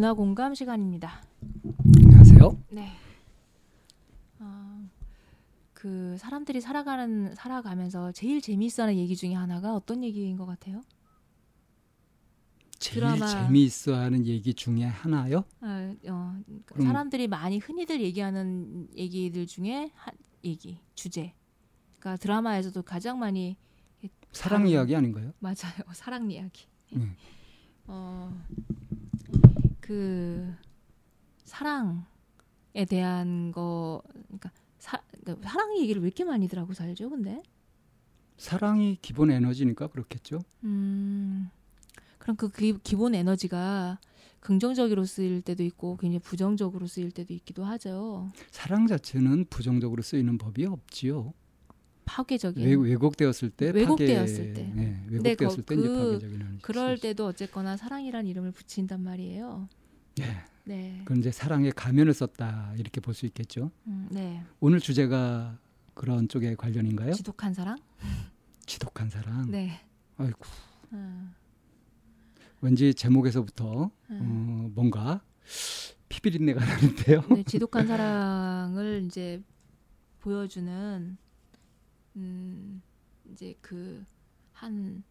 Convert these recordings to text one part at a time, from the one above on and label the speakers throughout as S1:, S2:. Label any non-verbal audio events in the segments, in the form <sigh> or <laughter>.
S1: 문화 공감 시간입니다.
S2: 안녕하세요.
S1: 네. 어, 그 사람들이 살아가는 살아가면서 제일 재미있어하는 얘기 중에 하나가 어떤 얘기인 것 같아요?
S2: 제일
S1: 드라마.
S2: 재미있어하는 얘기 중에 하나요?
S1: 어, 어,
S2: 그럼-
S1: 사람들이 많이 흔히들 얘기하는 얘기들 중에 한 얘기 주제. 그러니까 드라마에서도 가장 많이
S2: 사랑 이야기 아닌가요?
S1: 맞아요. <laughs> 사랑 이야기.
S2: 음.
S1: 어, 그 사랑에 대한 거, 그러니까 사, 그러니까 사랑 얘기를 왜 이렇게 많이들 하고 살죠? 근데,
S2: 사랑이 기본 에너지니까 그렇겠죠.
S1: 음, 그럼 그 기, 기본 에너지가 긍정적으로 쓰일 때도 있고 굉장히 부정적으로 쓰일 때도 있기도 하죠.
S2: 사랑 자체는 부정적으로 쓰이는 법이 없지요.
S1: 파괴적인.
S2: 외, 왜곡되었을 때
S1: 왜곡되었을
S2: 파괴,
S1: 때.
S2: 네, 왜곡되었을
S1: 거-
S2: 때 이제
S1: 그-
S2: 파괴적인.
S1: 그럴 때도 어쨌거나 사랑이란 이름을 붙인단 말이에요.
S2: 예.
S1: 네,
S2: 그럼 이제 사랑의 가면을 썼다 이렇게 볼 수 있겠죠.
S1: 음, 네.
S2: 오늘 주제가 그런 쪽에 관련인가요?
S1: 지독한 사랑?
S2: 지독한 사랑.
S1: 네.
S2: 아이고,
S1: 음,
S2: 왠지 제목에서부터
S1: 음.
S2: 어, 뭔가 피비린내가 나는데요.
S1: 네, 지독한 사랑을 이제 보여주는 음 이제 그 한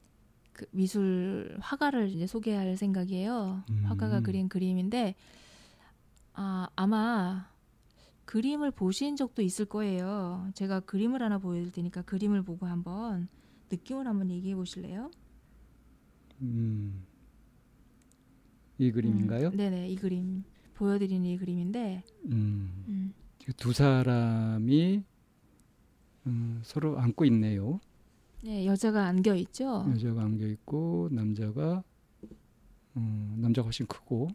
S1: 그 미술 화가를 이제 소개할 생각이에요.
S2: 음.
S1: 화가가 그린 그림인데 아 아마 그림을 보신 적도 있을 거예요. 제가 그림을 하나 보여드릴 테니까 그림을 보고 한번 느낌을 한번 얘기해 보실래요?
S2: 음, 이 그림인가요?
S1: 음, 네네 이 그림 보여드리는 이 그림인데
S2: 음.
S1: 음,
S2: 두 사람이 음, 서로 안고 있네요.
S1: 네 여자가 안겨 있죠.
S2: 여자가 안겨 있고 남자가 음, 남자가 훨씬 크고.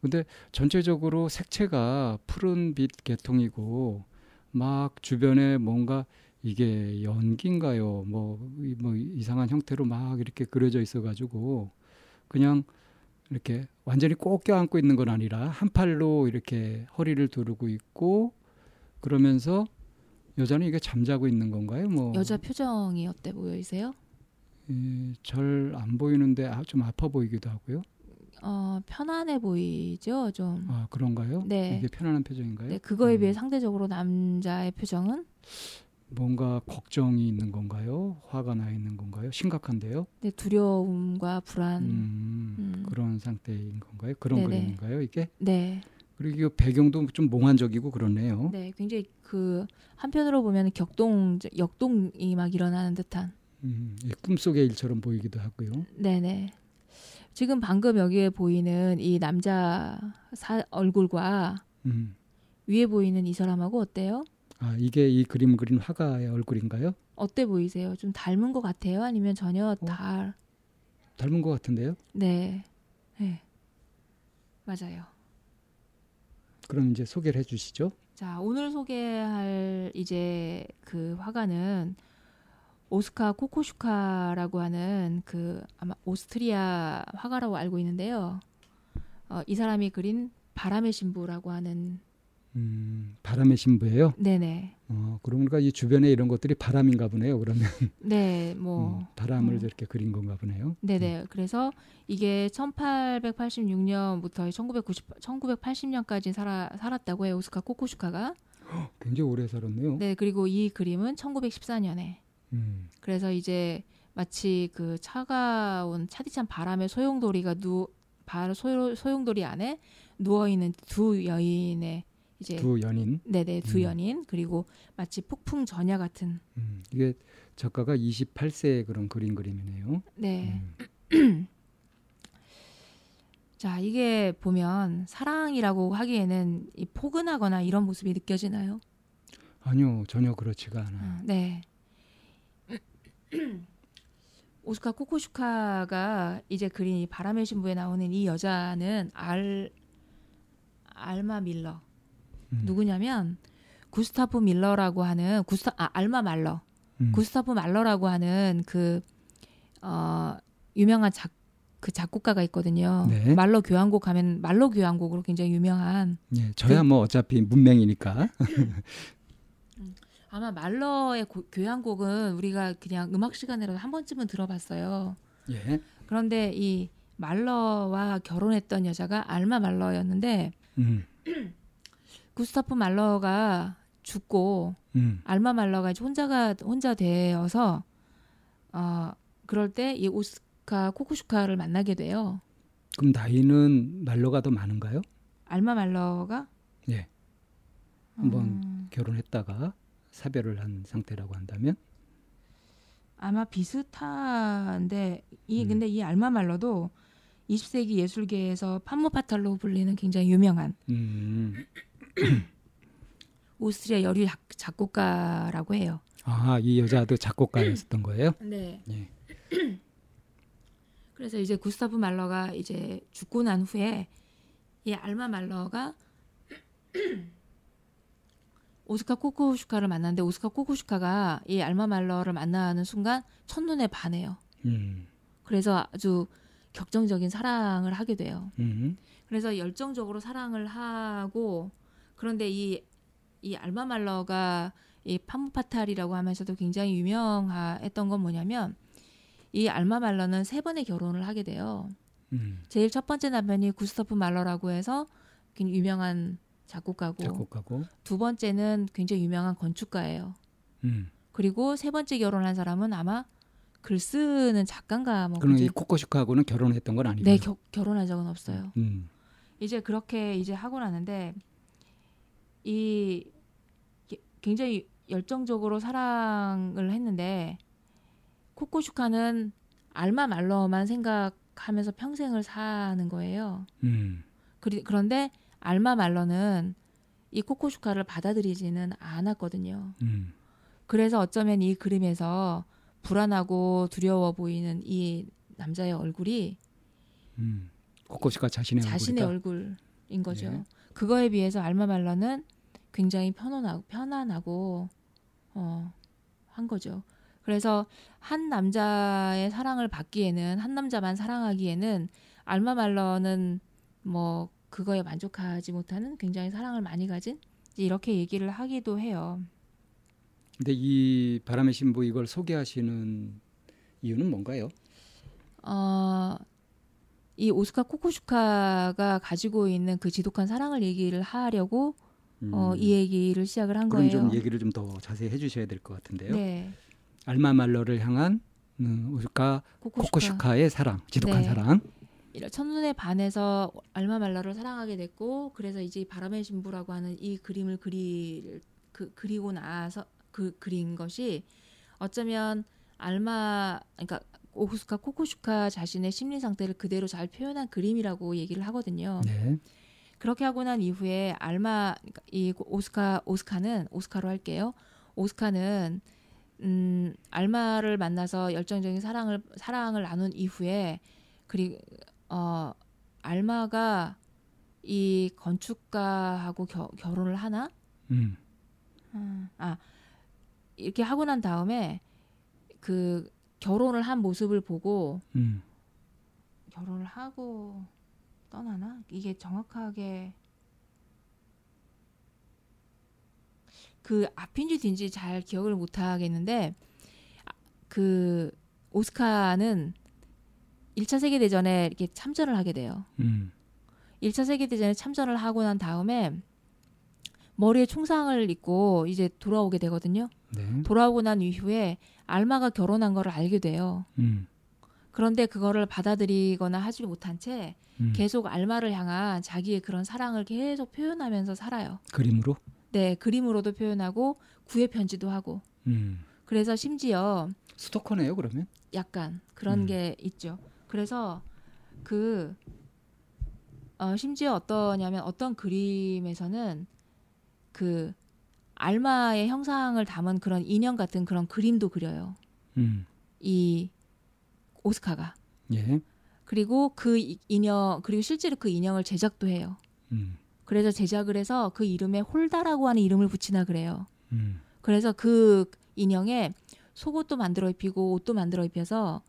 S2: 근데 전체적으로 색채가 푸른빛 계통이고 막 주변에 뭔가 이게 연기인가요? 뭐, 이- 뭐 이상한 형태로 막 이렇게 그려져 있어가지고 그냥 이렇게 완전히 꼭 껴안고 있는 건 아니라 한 팔로 이렇게 허리를 두르고 있고 그러면서 여자는 이게 잠자고 있는 건가요? 뭐
S1: 여자 표정이 어때 보이세요?
S2: 잘 안 보이는데 아, 좀 아파 보이기도 하고요.
S1: 어, 편안해 보이죠, 좀.
S2: 아 그런가요?
S1: 네.
S2: 이게 편안한 표정인가요?
S1: 네, 그거에
S2: 음.
S1: 비해 상대적으로 남자의 표정은
S2: 뭔가 걱정이 있는 건가요? 화가 나 있는 건가요? 심각한데요?
S1: 네, 두려움과 불안.
S2: 음,
S1: 음.
S2: 그런 상태인 건가요? 그런
S1: 네네.
S2: 그림인가요? 이게
S1: 네,
S2: 그리고 배경도 좀 몽환적이고 그러네요.
S1: 네, 굉장히 그 한편으로 보면 격동, 역동이 막 일어나는 듯한.
S2: 음, 이 꿈속의 일처럼 보이기도 하고요.
S1: 네, 네. 지금 방금 여기에 보이는 이 남자 사, 얼굴과
S2: 음.
S1: 위에 보이는 이 사람하고 어때요?
S2: 아 이게 이 그림 그린 화가의 얼굴인가요?
S1: 어때 보이세요? 좀 닮은 것 같아요? 아니면 전혀
S2: 어?
S1: 다
S2: 닮은 것 같은데요?
S1: 네, 네, 맞아요.
S2: 그럼 이제 소개를 해주시죠.
S1: 자, 오늘 소개할 이제 그 화가는 오스카 코코슈카라고 하는 그 아마 오스트리아 화가라고 알고 있는데요. 어, 이 사람이 그린 바람의 신부라고 하는
S2: 음, 바람의 신부예요.
S1: 네네
S2: 어, 그러니까 이 주변에 이런 것들이 바람인가 보네요. 그러면 <laughs>
S1: 네 뭐
S2: 음, 바람을
S1: 어.
S2: 저렇게 그린 건가 보네요.
S1: 네네 그래서 이게 1886년부터 1990 1980년까지 살아 살았다고 해요 오스카 코코슈카가 <gasps>
S2: 굉장히 오래 살았네요.
S1: 네 그리고 이 그림은 1914년에
S2: 음,
S1: 그래서 이제 마치 그 차가운 차디찬 바람에 소용돌이가 누 바, 소, 소용돌이 안에 누워 있는 두 여인의 이제
S2: 두 연인.
S1: 네네 두
S2: 음.
S1: 연인 그리고 마치 폭풍 전야 같은
S2: 음, 이게 작가가 28세에 그런 그린 그림이네요.
S1: 네.
S2: 음, <clears throat>
S1: 자 이게 보면 사랑이라고 하기에는 이 포근하거나 이런 모습이 느껴지나요?
S2: 아니요, 전혀 그렇지가 않아요.
S1: 아, 네. <clears throat> 오스카 코코슈카가 이제 그린 이 바람의 신부에 나오는 이 여자는 알 알마 밀러
S2: 음,
S1: 누구냐면 구스타프 밀러라고 하는 구스타 아 알마 말러
S2: 음,
S1: 구스타프 말러라고 하는 그 어, 유명한 작 그 작곡가가 있거든요.
S2: 네.
S1: 말러 교향곡 하면 말러 교향곡으로 굉장히 유명한
S2: 예, 저야 뭐 어차피 문맹이니까. <laughs>
S1: 아마 말러의 고- 교향곡은 우리가 그냥 음악 시간이라도 한 번쯤은 들어봤어요.
S2: 예,
S1: 그런데 이 말러와 결혼했던 여자가 알마 말러였는데
S2: 음. <clears throat>
S1: 구스타프 말러가 죽고
S2: 음.
S1: 알마 말러가 이제 혼자가 혼자 되어서 어 그럴 때 이 오스카 코쿠슈카를 만나게 돼요.
S2: 그럼 나이는 말로가 더 많은가요?
S1: 알마 말러가
S2: 예. 한번
S1: 음,
S2: 결혼했다가 사별을 한 상태라고 한다면
S1: 아마 비슷한데 이
S2: 음.
S1: 근데 이 알마 말러도 20세기 예술계에서 판모파탈로 불리는 굉장히 유명한
S2: 음. <clears throat>
S1: 오스트리아 여류 작- 작곡가라고 해요.
S2: 아, 이 여자도 작곡가였었던 <clears throat> 거예요?
S1: 네.
S2: 예. <clears throat>
S1: 그래서 이제 구스타프 말러가 이제 죽고 난 후에 이 알마 말러가 오스카 코코슈카를 만났는데 오스카 코코슈카가 이 알마 말러를 만나는 순간 첫눈에 반해요.
S2: 음.
S1: 그래서 아주 격정적인 사랑을 하게 돼요.
S2: 음.
S1: 그래서 열정적으로 사랑을 하고 그런데 이, 이 알마 말러가 이 파무파탈이라고 하면서도 굉장히 유명했던 건 뭐냐면 이 알마 말러는 세 번의 결혼을 하게 돼요.
S2: 음.
S1: 제일 첫 번째 남편이 구스타프 말러라고 해서 굉장히 유명한 작곡가고
S2: 작곡가고.
S1: 두 번째는 굉장히 유명한 건축가예요.
S2: 음.
S1: 그리고 세 번째 결혼한 사람은 아마 글 쓰는 작가인가 뭐
S2: 그럼 이 코코슈카하고는 결혼했던 건 아니고.
S1: 네 겨- 결혼한 적은 없어요.
S2: 음.
S1: 이제 그렇게 이제 하고 나는데 이 게- 굉장히 열정적으로 사랑을 했는데 코코슈카는 알마 말러만 생각하면서 평생을 사는 거예요.
S2: 음.
S1: 그리, 그런데 알마 말러는 이 코코슈카를 받아들이지는 않았거든요.
S2: 음.
S1: 그래서 어쩌면 이 그림에서 불안하고 두려워 보이는 이 남자의 얼굴이
S2: 음. 코코슈카 자신의
S1: 자신의. 얼굴인 거죠.
S2: 네.
S1: 그거에 비해서 알마 말러는 굉장히 편안하고 편안하고 어, 한 거죠. 그래서 한 남자의 사랑을 받기에는 한 남자만 사랑하기에는 알마 말러는 뭐 그거에 만족하지 못하는 굉장히 사랑을 많이 가진 이렇게 얘기를 하기도 해요.
S2: 근데 이 바람의 신부 이걸 소개하시는 이유는 뭔가요?
S1: 어, 이 오스카 코코슈카가 가지고 있는 그 지독한 사랑을 얘기를 하려고
S2: 음.
S1: 어, 이 얘기를 시작을 한
S2: 그럼
S1: 거예요.
S2: 좀 얘기를 좀 더 자세히 해주셔야 될 것 같은데요.
S1: 네,
S2: 알마 말러를 향한 음, 오스카
S1: 코코슈카.
S2: 코코슈카 의 사랑, 지독한
S1: 네.
S2: 사랑.
S1: 첫눈에 반해서 알마 말러를 사랑하게 됐고 그래서 이제 이 바람의 신부라고 하는 이 그림을 그리 그, 그리고 나서 그 그린 것이 어쩌면 알마 그러니까 오스카 코코슈카 자신의 심리 상태를 그대로 잘 표현한 그림이라고 얘기를 하거든요.
S2: 네.
S1: 그렇게 하고 난 이후에 알마 그러니까 이 오스카 오스카는 오스카로 할게요. 오스카는 음 알마를 만나서 열정적인 사랑을 사랑을 나눈 이후에 그리 어 알마가 이 건축가하고 겨, 결혼을 하나?
S2: 음.
S1: 아 이렇게 하고 난 다음에 그 결혼을 한 모습을 보고
S2: 음.
S1: 결혼을 하고 떠나나? 이게 정확하게 그 앞인지 뒤인지 잘 기억을 못 하겠는데 아, 그 오스카는 1차 세계 대전에 이렇게 참전을 하게 돼요.
S2: 음.
S1: 1차 세계 대전에 참전을 하고 난 다음에 머리에 총상을 입고 이제 돌아오게 되거든요.
S2: 네.
S1: 돌아오고 난 이후에 알마가 결혼한 거를 알게 돼요.
S2: 음.
S1: 그런데 그거를 받아들이거나 하지 못한 채
S2: 음.
S1: 계속 알마를 향한 자기의 그런 사랑을 계속 표현하면서 살아요.
S2: 그림으로.
S1: 네, 그림으로도 표현하고 구애 편지도 하고.
S2: 음.
S1: 그래서 심지어
S2: 스토커네요, 그러면.
S1: 약간 그런
S2: 음.
S1: 게 있죠. 그래서 그 어, 심지어 어떠냐면 어떤 그림에서는 그 알마의 형상을 담은 그런 인형 같은 그런 그림도 그려요.
S2: 음.
S1: 이 오스카가.
S2: 예.
S1: 그리고 그 이- 인형 그리고 실제로 그 인형을 제작도 해요.
S2: 음.
S1: 그래서 제작을 해서 그 이름에 홀다라고 하는 이름을 붙이나 그래요.
S2: 음.
S1: 그래서 그 인형에 속옷도 만들어 입히고 옷도 만들어 입혀서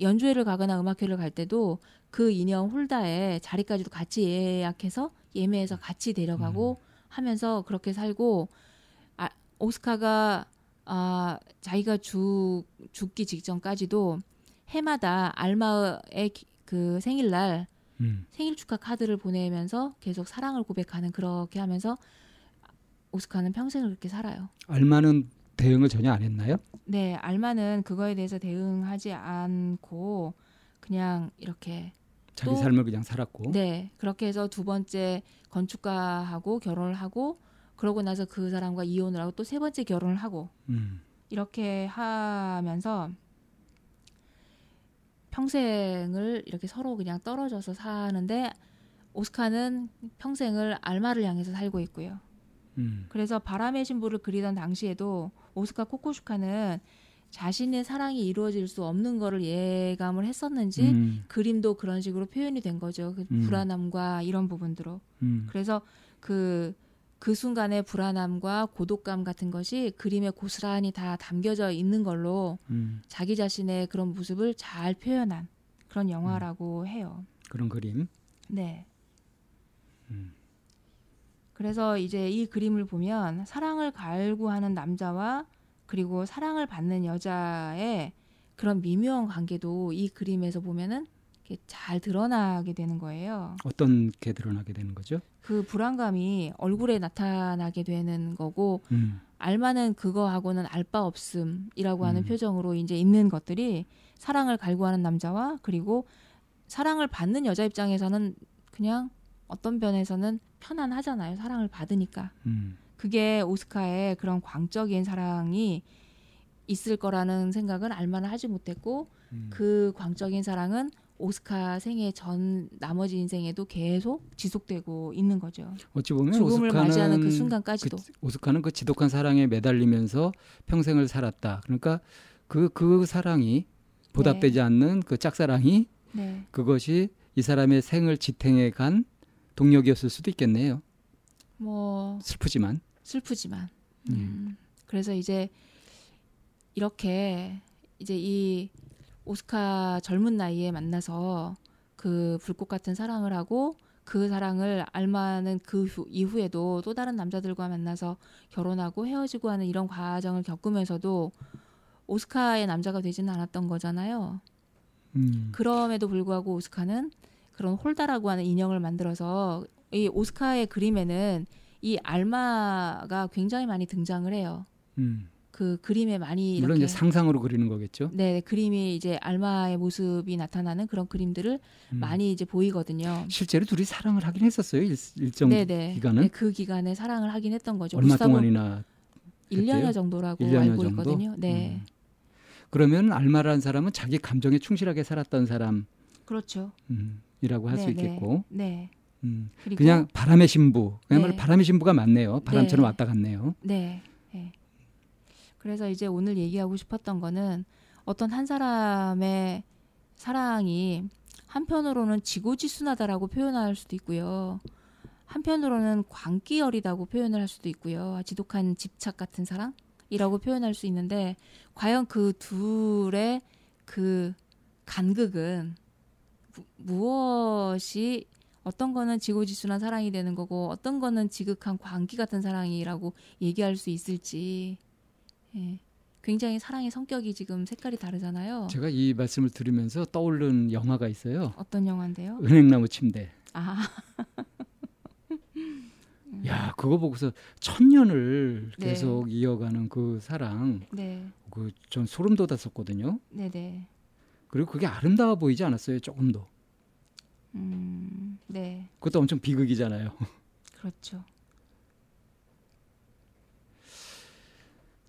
S1: 연주회를 가거나 음악회를 갈 때도 그 인형 홀다에 자리까지도 같이 예약해서 예매해서 같이 데려가고 하면서 그렇게 살고 아, 오스카가 아, 자기가 죽, 죽기 직전까지도 해마다 알마의 기- 그 생일날
S2: 음.
S1: 생일 축하 카드를 보내면서 계속 사랑을 고백하는 그렇게 하면서 오스카는 평생을 그렇게 살아요.
S2: 알마는 대응을 전혀 안 했나요?
S1: 네, 알마는 그거에 대해서 대응하지 않고 그냥 이렇게
S2: 자기
S1: 또-
S2: 삶을 그냥 살았고.
S1: 네 그렇게 해서 두 번째 건축가하고 결혼을 하고 그러고 나서 그 사람과 이혼을 하고 또 세 번째 결혼을 하고
S2: 음.
S1: 이렇게 하면서 평생을 이렇게 서로 그냥 떨어져서 사는데 오스카는 평생을 알마를 향해서 살고 있고요.
S2: 음.
S1: 그래서 바람의 신부를 그리던 당시에도 오스카 코코슈카는 자신의 사랑이 이루어질 수 없는 거를 예감을 했었는지
S2: 음.
S1: 그림도 그런 식으로 표현이 된 거죠. 그
S2: 음.
S1: 불안함과 이런 부분들로.
S2: 음.
S1: 그래서 그, 그 순간의 불안함과 고독감 같은 것이 그림에 고스란히 다 담겨져 있는 걸로
S2: 음.
S1: 자기 자신의 그런 모습을 잘 표현한 그런 영화라고 해요.
S2: 그런 그림.
S1: 네.
S2: 음.
S1: 그래서 이제 이 그림을 보면 사랑을 갈구하는 남자와 그리고 사랑을 받는 여자의 그런 미묘한 관계도 이 그림에서 보면은 잘 드러나게 되는 거예요.
S2: 어떤 게 드러나게 되는 거죠?
S1: 그 불안감이 얼굴에 나타나게 되는 거고
S2: 음.
S1: 알마는 그거하고는 알 바 없음이라고 하는
S2: 음.
S1: 표정으로 이제 있는 것들이 사랑을 갈구하는 남자와 그리고 사랑을 받는 여자 입장에서는 그냥 어떤 면에서는 편안하잖아요. 사랑을 받으니까.
S2: 음.
S1: 그게 오스카의 그런 광적인 사랑이 있을 거라는 생각은 알마는 하지 못했고
S2: 음.
S1: 그 광적인 사랑은 오스카 생애 전 나머지 인생에도 계속 지속되고 있는 거죠.
S2: 어찌 보면
S1: 죽음을
S2: 오스카는
S1: 맞이하는 그 순간까지도.
S2: 그, 오스카는 그 지독한 사랑에 매달리면서 평생을 살았다. 그러니까 그그 사랑이 보답되지 않는 그 짝사랑이
S1: 네.
S2: 그것이 이 사람의 생을 지탱해 간 동력이었을 수도 있겠네요.
S1: 뭐
S2: 슬프지만.
S1: 슬프지만.
S2: 음.
S1: 음. 그래서 이제 이렇게 이제 이 오스카 젊은 나이에 만나서 그 불꽃 같은 사랑을 하고 그 사랑을 알마는 그 후- 이후에도 또 다른 남자들과 만나서 결혼하고 헤어지고 하는 이런 과정을 겪으면서도 오스카의 남자가 되지는 않았던 거잖아요.
S2: 음.
S1: 그럼에도 불구하고 오스카는 그런 홀다라고 하는 인형을 만들어서 이 오스카의 그림에는 이 알마가 굉장히 많이 등장을 해요.
S2: 음.
S1: 그 그림에 많이
S2: 물론 이제 상상으로 그리는 거겠죠.
S1: 네 그림이 이제 알마의 모습이 나타나는 그런 그림들을
S2: 음.
S1: 많이 이제 보이거든요.
S2: 실제로 둘이 사랑을 하긴 했었어요. 일, 일정
S1: 네네.
S2: 기간은
S1: 네, 그 기간에 사랑을 하긴 했던 거죠.
S2: 얼마 동안이나
S1: 1년여
S2: 했대요?
S1: 정도라고
S2: 1년여
S1: 알고
S2: 정도?
S1: 있거든요. 네.
S2: 음. 그러면 알마라는 사람은 자기 감정에 충실하게 살았던 사람이라고
S1: 그렇죠.
S2: 할수
S1: 네,
S2: 있겠고
S1: 네.
S2: 음. 그냥 바람의 신부 그야말로
S1: 네.
S2: 바람의 신부가 맞네요. 바람처럼
S1: 네.
S2: 왔다 갔네요.
S1: 네. 네. 그래서 이제 오늘 얘기하고 싶었던 거는 어떤 한 사람의 사랑이 한편으로는 지고지순하다라고 표현할 수도 있고요. 한편으로는 광기어리다고 표현을 할 수도 있고요. 지독한 집착 같은 사랑이라고 표현할 수 있는데 과연 그 둘의 그 간극은 무- 무엇이 어떤 거는 지고지순한 사랑이 되는 거고 어떤 거는 지극한 광기 같은 사랑이라고 얘기할 수 있을지 예. 굉장히 사랑의 성격이 지금 색깔이 다르잖아요.
S2: 제가 이 말씀을 들으면서 떠오른 영화가 있어요.
S1: 어떤 영화인데요?
S2: 은행나무 침대.
S1: 아, <laughs>
S2: 야 그거 보고서 천년을
S1: 네.
S2: 계속 이어가는 그 사랑
S1: 네,
S2: 그 전 소름 돋았었거든요.
S1: 네, 네,
S2: 그리고 그게 아름다워 보이지 않았어요. 조금도.
S1: 음, 네,
S2: 그것도 엄청 비극이잖아요. <laughs>
S1: 그렇죠.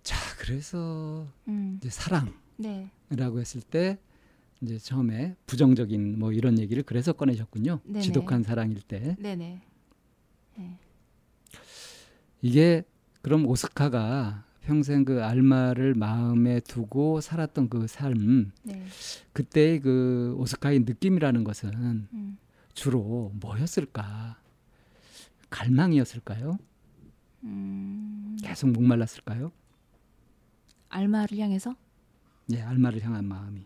S2: 자 그래서
S1: 음,
S2: 이제 사랑.
S1: 네,
S2: 라고 했을 때 이제 처음에 부정적인 뭐 이런 얘기를 그래서 꺼내셨군요.
S1: 네네.
S2: 지독한 사랑일 때
S1: 네, 네,
S2: 이게 그럼 오스카가 평생 그 알마를 마음에 두고 살았던 그 삶,
S1: 네,
S2: 그때의 그 오스카의 느낌이라는 것은
S1: 음,
S2: 주로 뭐였을까? 갈망이었을까요?
S1: 음,
S2: 계속 목말랐을까요?
S1: 알마를 향해서
S2: 예, 알마를 향한 마음이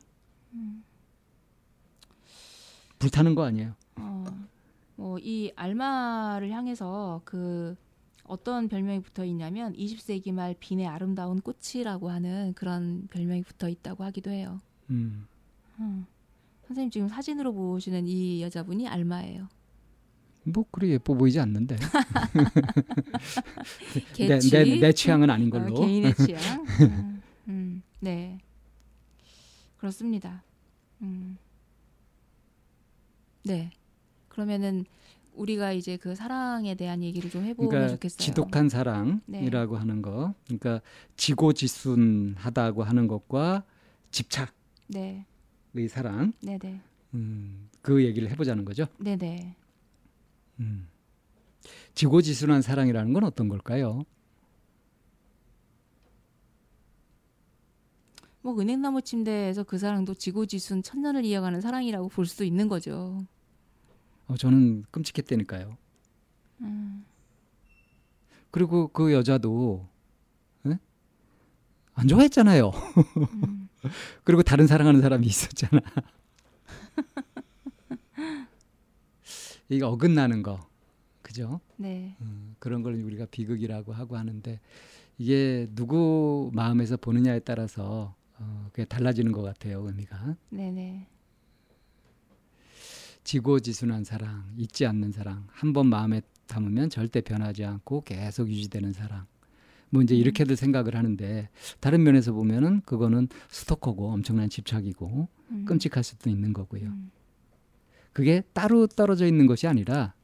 S2: 불타는 거 아니에요?
S1: 어, 뭐이 알마를 향해서 그 어떤 별명이 붙어 있냐면 20세기 말 빈의 아름다운 꽃이라고 하는 그런 별명이 붙어 있다고 하기도 해요.
S2: 음,
S1: 음. 선생님 지금 사진으로 보시는 이 여자분이 알마예요.
S2: 뭐 그리 예뻐 보이지 않는데. <laughs> 내. 내, 내 취향은 아닌 걸로.
S1: 어, 개인의 <laughs> 취향. 음, 음, 네. 그렇습니다. 음. 네. 그러면은 우리가 이제 그 사랑에 대한 얘기를 좀 해보면
S2: 그러니까
S1: 좋겠어요.
S2: 지독한 사랑이라고 하는 거. 그러니까 지고지순하다고 하는 것과 집착의
S1: 네,
S2: 사랑.
S1: 네, 네,
S2: 음, 그 얘기를 해보자는 거죠.
S1: 네, 네.
S2: 음. 지고지순한 사랑이라는 건 어떤 걸까요?
S1: 뭐 은행나무 침대에서 그 사랑도 지고지순 천년을 이어가는 사랑이라고 볼 수도 있는 거죠.
S2: 어, 저는 끔찍했다니까요.
S1: 음,
S2: 그리고 그 여자도 에? 안 좋아했잖아요.
S1: 음, <laughs>
S2: 그리고 다른 사랑하는 사람이 있었잖아. <laughs> 이게 어긋나는 거, 그죠?
S1: 네,
S2: 음, 그런 걸 우리가 비극이라고 하고 하는데 이게 누구 마음에서 보느냐에 따라서 어, 그게 달라지는 것 같아요 의미가.
S1: 네, 네.
S2: 지고지순한 사랑, 잊지 않는 사랑, 한 번 마음에 담으면 절대 변하지 않고 계속 유지되는 사랑. 뭐 이제 이렇게들 생각을 하는데 다른 면에서 보면은 그거는 스토커고 엄청난 집착이고
S1: 음,
S2: 끔찍할 수도 있는 거고요.
S1: 음,
S2: 그게 따로 떨어져 있는 것이 아니라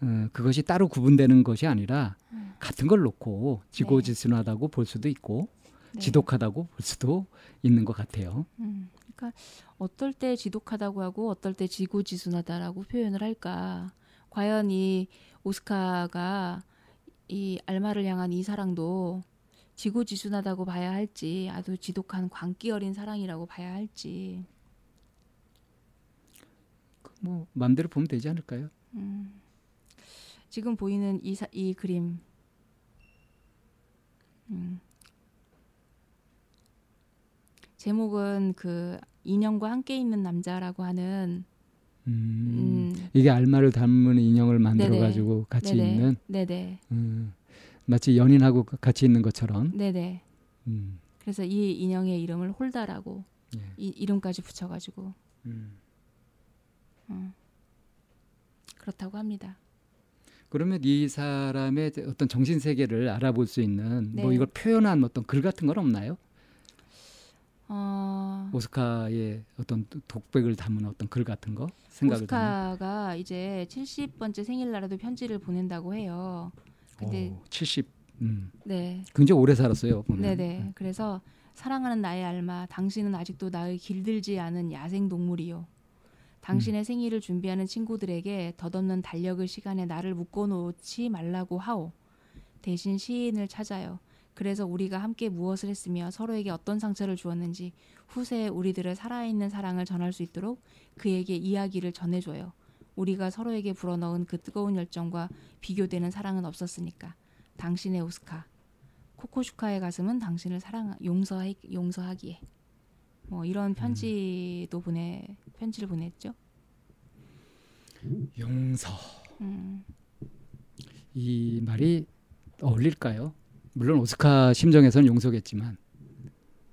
S2: 어, 그것이 따로 구분되는 것이 아니라
S1: 음.
S2: 같은 걸 놓고 지고지순하다고 볼 수도 있고
S1: 네.
S2: 지독하다고 볼 수도 있는 것 같아요.
S1: 음, 그러니까 어떨 때 지독하다고 하고 어떨 때 지고지순하다라고 표현을 할까? 과연 이 오스카가 이 알마를 향한 이 사랑도 지고지순하다고 봐야 할지 아주 지독한 광기 어린 사랑이라고 봐야 할지
S2: 뭐 마음대로 보면 되지 않을까요?
S1: 음, 지금 보이는 이, 사, 이 그림 음, 제목은 그 인형과 함께 있는 남자라고 하는
S2: 음,
S1: 음,
S2: 이게 알마를 닮은 인형을 만들어. 가지고 같이
S1: 네네.
S2: 있는
S1: 네네
S2: 음, 마치 연인하고 같이 있는 것처럼
S1: 네네
S2: 음,
S1: 그래서 이 인형의 이름을 홀다라고
S2: 예.
S1: 이 이름까지 붙여가지고
S2: 음.
S1: 음, 그렇다고 합니다.
S2: 그러면 이 사람의 어떤 정신 세계를 알아볼 수 있는 뭐
S1: 네.
S2: 이걸 표현한 어떤 글 같은 건 없나요?
S1: 어,
S2: 오스카의 어떤 독백을 담은 어떤 글 같은 거 생각을
S1: 오스카가 이제 70번째 생일날에도 편지를 보낸다고 해요. 근데
S2: 오, 70 음,
S1: 네,
S2: 굉장히 오래 살았어요 보면
S1: 네네. 그래서 사랑하는 나의 알마, 당신은 아직도 나의 길들지 않은 야생 동물이요. 당신의 생일을 준비하는 친구들에게 덧없는 달력을 시간에 나를 묶어놓지 말라고 하오. 대신 시인을 찾아요. 그래서 우리가 함께 무엇을 했으며 서로에게 어떤 상처를 주었는지 후세에 우리들의 살아있는 사랑을 전할 수 있도록 그에게 이야기를 전해줘요. 우리가 서로에게 불어넣은 그 뜨거운 열정과 비교되는 사랑은 없었으니까. 당신의 오스카. 코코슈카의 가슴은 당신을 사랑 용서하, 용서하기에. 뭐 이런 편지도 보내 편지를 보냈죠.
S2: 용서
S1: 음,
S2: 이 말이 어울릴까요? 물론 오스카 심정에서는 용서겠지만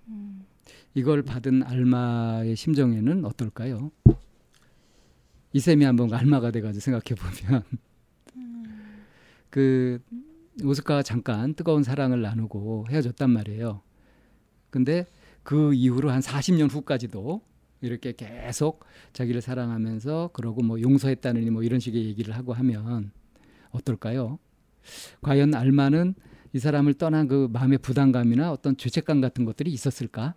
S1: 음.
S2: 이걸 받은 알마의 심정에는 어떨까요? 이쌤이 한번 알마가 돼가지고 생각해 보면 그 오스카가 잠깐 뜨거운 사랑을 나누고 헤어졌단 말이에요. 근데 그 이후로 한 40년 후까지도 이렇게 계속 자기를 사랑하면서 그러고 뭐 용서했다느니 뭐 이런 식의 얘기를 하고 하면 어떨까요? 과연 알마는 이 사람을 떠난 그 마음의 부담감이나 어떤 죄책감 같은 것들이 있었을까?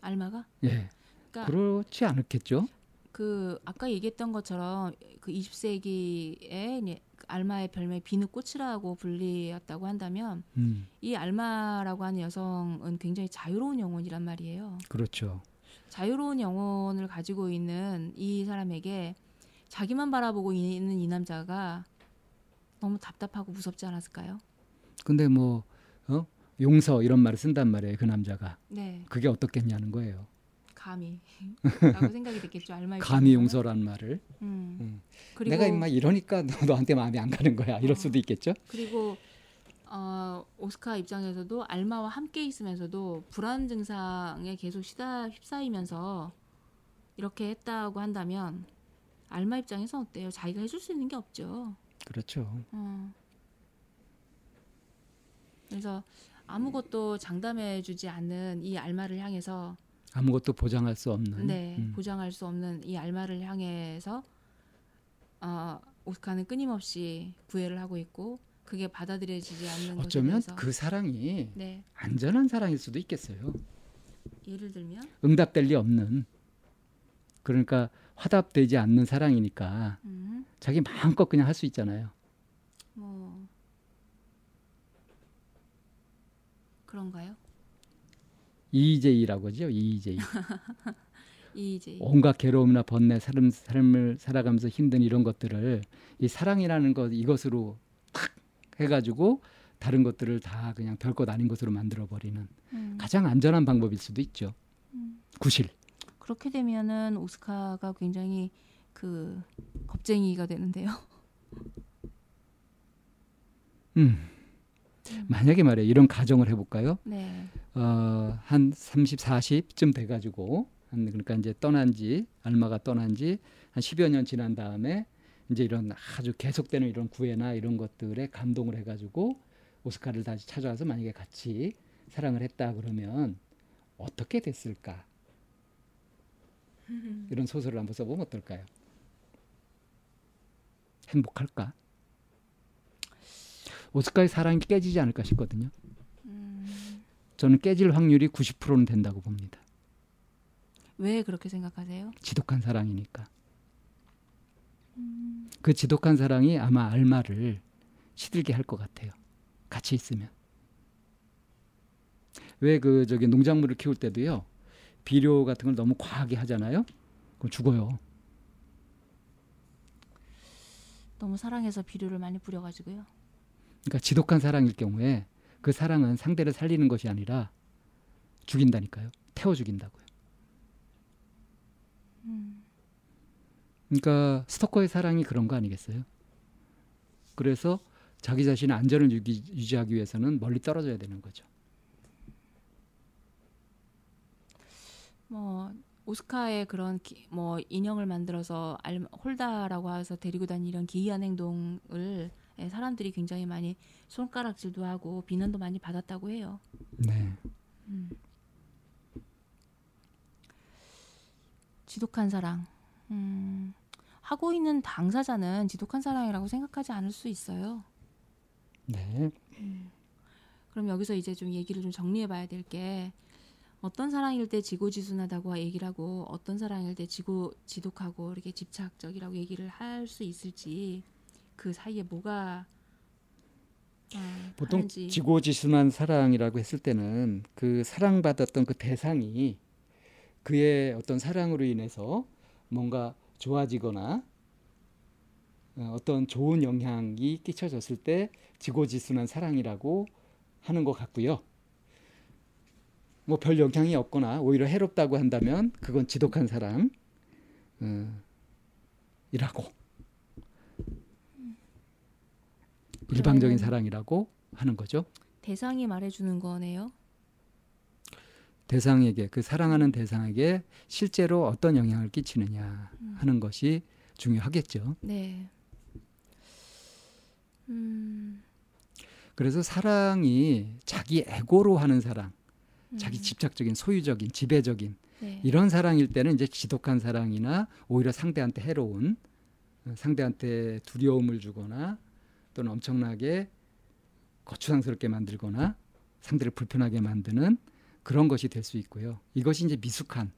S1: 알마가
S2: 예.
S1: 그러니까
S2: 그렇지 않았겠죠?
S1: 그 아까 얘기했던 것처럼 그 20세기에 이제 그 알마의 별명이 비누 꽃이라고 불리었다고 한다면
S2: 음,
S1: 이 알마라고 하는 여성은 굉장히 자유로운 영혼이란 말이에요.
S2: 그렇죠.
S1: 자유로운 영혼을 가지고 있는 이 사람에게 자기만 바라보고 있는 이 남자가 너무 답답하고 무섭지 않았을까요?
S2: 근데 뭐 어? 용서 이런 말을 쓴단 말이에요. 그 남자가.
S1: 네,
S2: 그게 어떻겠냐는 거예요.
S1: 감히 <laughs> 라고 생각이 됐겠죠. 알마
S2: 감히. 용서란 말을.
S1: 음.
S2: 음.
S1: 그리고
S2: 내가 임마 이러니까 너, 너한테 마음이 안 가는 거야. 이럴
S1: 어.
S2: 수도 있겠죠?
S1: 그리고 어, 오스카 입장에서도 알마와 함께 있으면서도 불안 증상에 계속 시다 휩싸이면서 이렇게 했다고 한다면 알마 입장에서 어때요? 자기가 해줄 수 있는 게 없죠.
S2: 그렇죠.
S1: 어. 그래서 아무것도 장담해 주지 않는 이 알마를 향해서
S2: 아무것도 보장할 수 없는.
S1: 네
S2: 음.
S1: 보장할 수 없는 이 알마를 향해서 어, 오스카는 끊임없이 구애를 하고 있고 그게 받아들여지지 않는
S2: 어쩌면 그 사랑이
S1: 네
S2: 안전한 사랑일 수도 있겠어요.
S1: 예를 들면
S2: 응답될 리 없는. 그러니까 화답되지 않는 사랑이니까
S1: 음,
S2: 자기 마음껏 그냥 할 수 있잖아요.
S1: 뭐 그런가요?
S2: EJ라고 하죠. EJ.
S1: 이 이제
S2: 온갖 괴로움이나 번뇌, 삶, 삶을 살아가면서 힘든 이런 것들을 이 사랑이라는 것 이것으로 탁 해가지고 다른 것들을 다 그냥 별것 아닌 것으로 만들어 버리는
S1: 음,
S2: 가장 안전한 방법일 수도 있죠.
S1: 음.
S2: 구실.
S1: 그렇게 되면은 오스카가 굉장히 그 겁쟁이가 되는데요. <laughs>
S2: 음. 만약에 말이에요. 이런 가정을 해볼까요?
S1: 네.
S2: 어, 한 30, 40쯤 돼가지고 한 그러니까 이제 떠난 지 알마가 떠난 지 한 10여 년 지난 다음에 이제 이런 아주 계속되는 이런 구애나 이런 것들에 감동을 해가지고 오스카를 다시 찾아와서 만약에 같이 사랑을 했다 그러면 어떻게 됐을까? <laughs> 이런 소설을 한번 써보면 어떨까요? 행복할까? 오스카의 사랑이 깨지지 않을까 싶거든요.
S1: 음,
S2: 저는 깨질 확률이 90%는 된다고 봅니다.
S1: 왜 그렇게 생각하세요?
S2: 지독한 사랑이니까. 그 지독한 사랑이 아마 알마를 시들게 할 것 같아요. 같이 있으면. 왜 그 저기 농작물을 키울 때도요. 비료 같은 걸 너무 과하게 하잖아요. 그럼 죽어요.
S1: 너무 사랑해서 비료를 많이 뿌려가지고요.
S2: 그러니까 지독한 사랑일 경우에 그 사랑은 상대를 살리는 것이 아니라 죽인다니까요. 태워 죽인다고요. 그러니까 스토커의 사랑이 그런 거 아니겠어요? 그래서 자기 자신의 안전을 유기, 유지하기 위해서는 멀리 떨어져야 되는 거죠.
S1: 뭐 오스카의 그런 기, 뭐 인형을 만들어서 알, 홀다라고 해서 데리고 다니는 이런 기이한 행동을 예, 사람들이 굉장히 많이 손가락질도 하고 비난도 많이 받았다고 해요.
S2: 네.
S1: 지독한 사랑. 음, 하고 있는 당사자는 지독한 사랑이라고 생각하지 않을 수 있어요.
S2: 네.
S1: 그럼 여기서 이제 좀 얘기를 좀 정리해 봐야 될 게 어떤 사랑일 때 지고지순하다고 얘기를 하고 어떤 사랑일 때 지고 지독하고 이렇게 집착적이라고 얘기를 할 수 있을지 그 사이에 뭐가 어,
S2: 보통
S1: 하는지.
S2: 지고지순한 사랑이라고 했을 때는 그 사랑받았던 그 대상이 그의 어떤 사랑으로 인해서 뭔가 좋아지거나 어, 어떤 좋은 영향이 끼쳐졌을 때 지고지순한 사랑이라고 하는 것 같고요. 뭐 별 영향이 없거나 오히려 해롭다고 한다면 그건 지독한 사랑 어, 이라고 일방적인 사랑이라고 하는 거죠.
S1: 대상이 말해주는 거네요.
S2: 대상에게 그 사랑하는 대상에게 실제로 어떤 영향을 끼치느냐 하는 것이 중요하겠죠.
S1: 네. 음,
S2: 그래서 사랑이 자기 에고로 하는 사랑,
S1: 음,
S2: 자기 집착적인 소유적인 지배적인
S1: 네.
S2: 이런 사랑일 때는 이제 지독한 사랑이나 오히려 상대한테 해로운 어, 상대한테 두려움을 주거나 또는 엄청나게 거추장스럽게 만들거나 상대를 불편하게 만드는 그런 것이 될 수 있고요. 이것이 이제 미숙한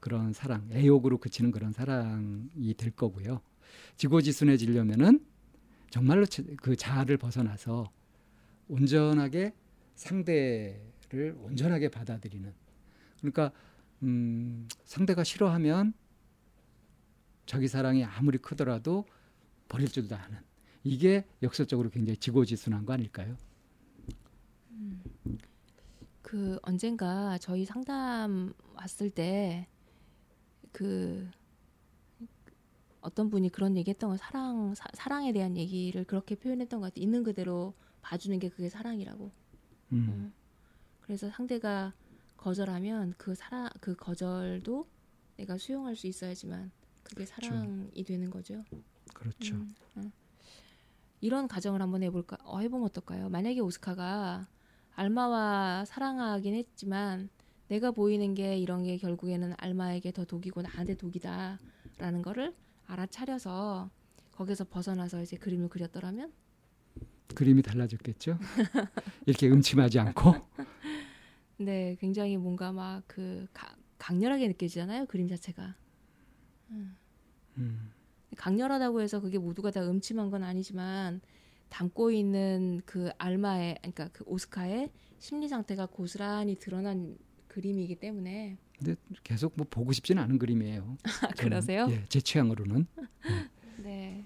S2: 그런 사랑, 애욕으로 그치는 그런 사랑이 될 거고요. 지고지순해지려면은 정말로 자- 그 자아를 벗어나서 온전하게 상대 를 온전하게 받아들이는 그러니까 음, 상대가 싫어하면 자기 사랑이 아무리 크더라도 버릴 줄도 아는 이게 역설적으로 굉장히 지고지순한 거 아닐까요?
S1: 그 언젠가 저희 상담 왔을 때 그 어떤 분이 그런 얘기했던 거 사랑 사, 사랑에 대한 얘기를 그렇게 표현했던 것 같아요. 있는 그대로 봐주는 게 그게 사랑이라고.
S2: 음,
S1: 어. 그래서 상대가 거절하면 그 사랑 그 거절도 내가 수용할 수 있어야지만 그게 사랑이 되는 거죠.
S2: 그렇죠.
S1: 음, 음. 이런 가정을 한번 해볼까? 어, 해보면 어떨까요? 만약에 오스카가 알마와 사랑하긴 했지만 내가 보이는 게 이런 게 결국에는 알마에게 더 독이고 나한테 독이다라는 거를 알아차려서 거기서 벗어나서 이제 그림을 그렸더라면
S2: 그림이 달라졌겠죠. 이렇게 음침하지 않고.
S1: 네, 굉장히 뭔가 막 그 강렬하게 느껴지잖아요. 그림 자체가. 음.
S2: 음.
S1: 강렬하다고 해서 그게 모두가 다 음침한 건 아니지만 담고 있는 그 알마의 그러니까 그 오스카의 심리 상태가 고스란히 드러난 그림이기 때문에
S2: 근데 계속 뭐 보고 싶지는 않은 그림이에요. <laughs>
S1: 아, 그러세요?
S2: 예, 제 취향으로는. <laughs>
S1: 네.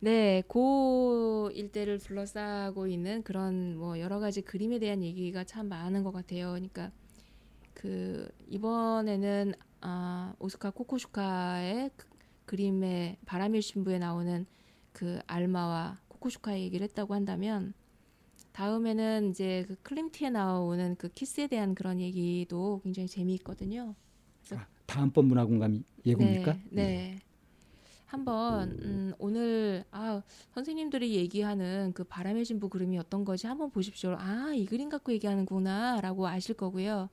S1: 네, 고 일대를 둘러싸고 있는 그런 뭐 여러 가지 그림에 대한 얘기가 참 많은 것 같아요. 그러니까 그 이번에는 아, 오스카 코코슈카의 그 그림의 바람일 신부에 나오는 그 알마와 코코슈카의 얘기를 했다고 한다면 다음에는 이제 그 클림티에 나오는 그 키스에 대한 그런 얘기도 굉장히 재미있거든요.
S2: 아, 다음번 문화공감 예고입니까?
S1: 네. 네. 한번 음, 오늘 아 선생님들이 얘기하는 그 바람의 신부 그림이 어떤 거지 한번 보십시오. 아 이 그림 갖고 얘기하는구나라고 아실 거고요.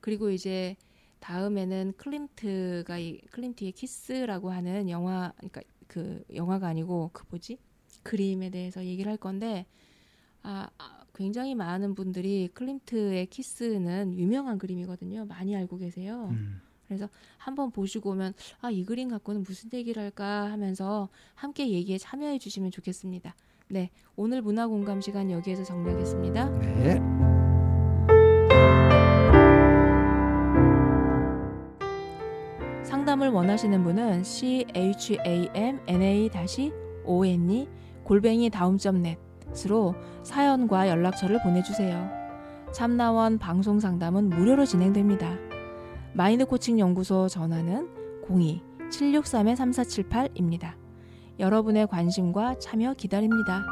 S1: 그리고 이제 다음에는 클림트가 이 클림트의 키스라고 하는 영화 그러니까 그 영화가 아니고 그 뭐지 그림에 대해서 얘기를 할 건데 아, 아, 굉장히 많은 분들이 클림트의 키스는 유명한 그림이거든요. 많이 알고 계세요.
S2: 음.
S1: 그래서 한번 보시고 오면 아, 이 그림 갖고는 무슨 얘기를 할까 하면서 함께 얘기에 참여해 주시면 좋겠습니다. 네, 오늘 문화 공감 시간 여기에서 정리하겠습니다.
S2: 네.
S1: 상담을 원하시는 분은 c h a m n a o n e 골뱅이 다음점 넷으로 사연과 연락처를 보내주세요. 참나원 방송 상담은 무료로 진행됩니다. 마인드 코칭 연구소 전화는 02-763-3478입니다. 여러분의 관심과 참여 기다립니다.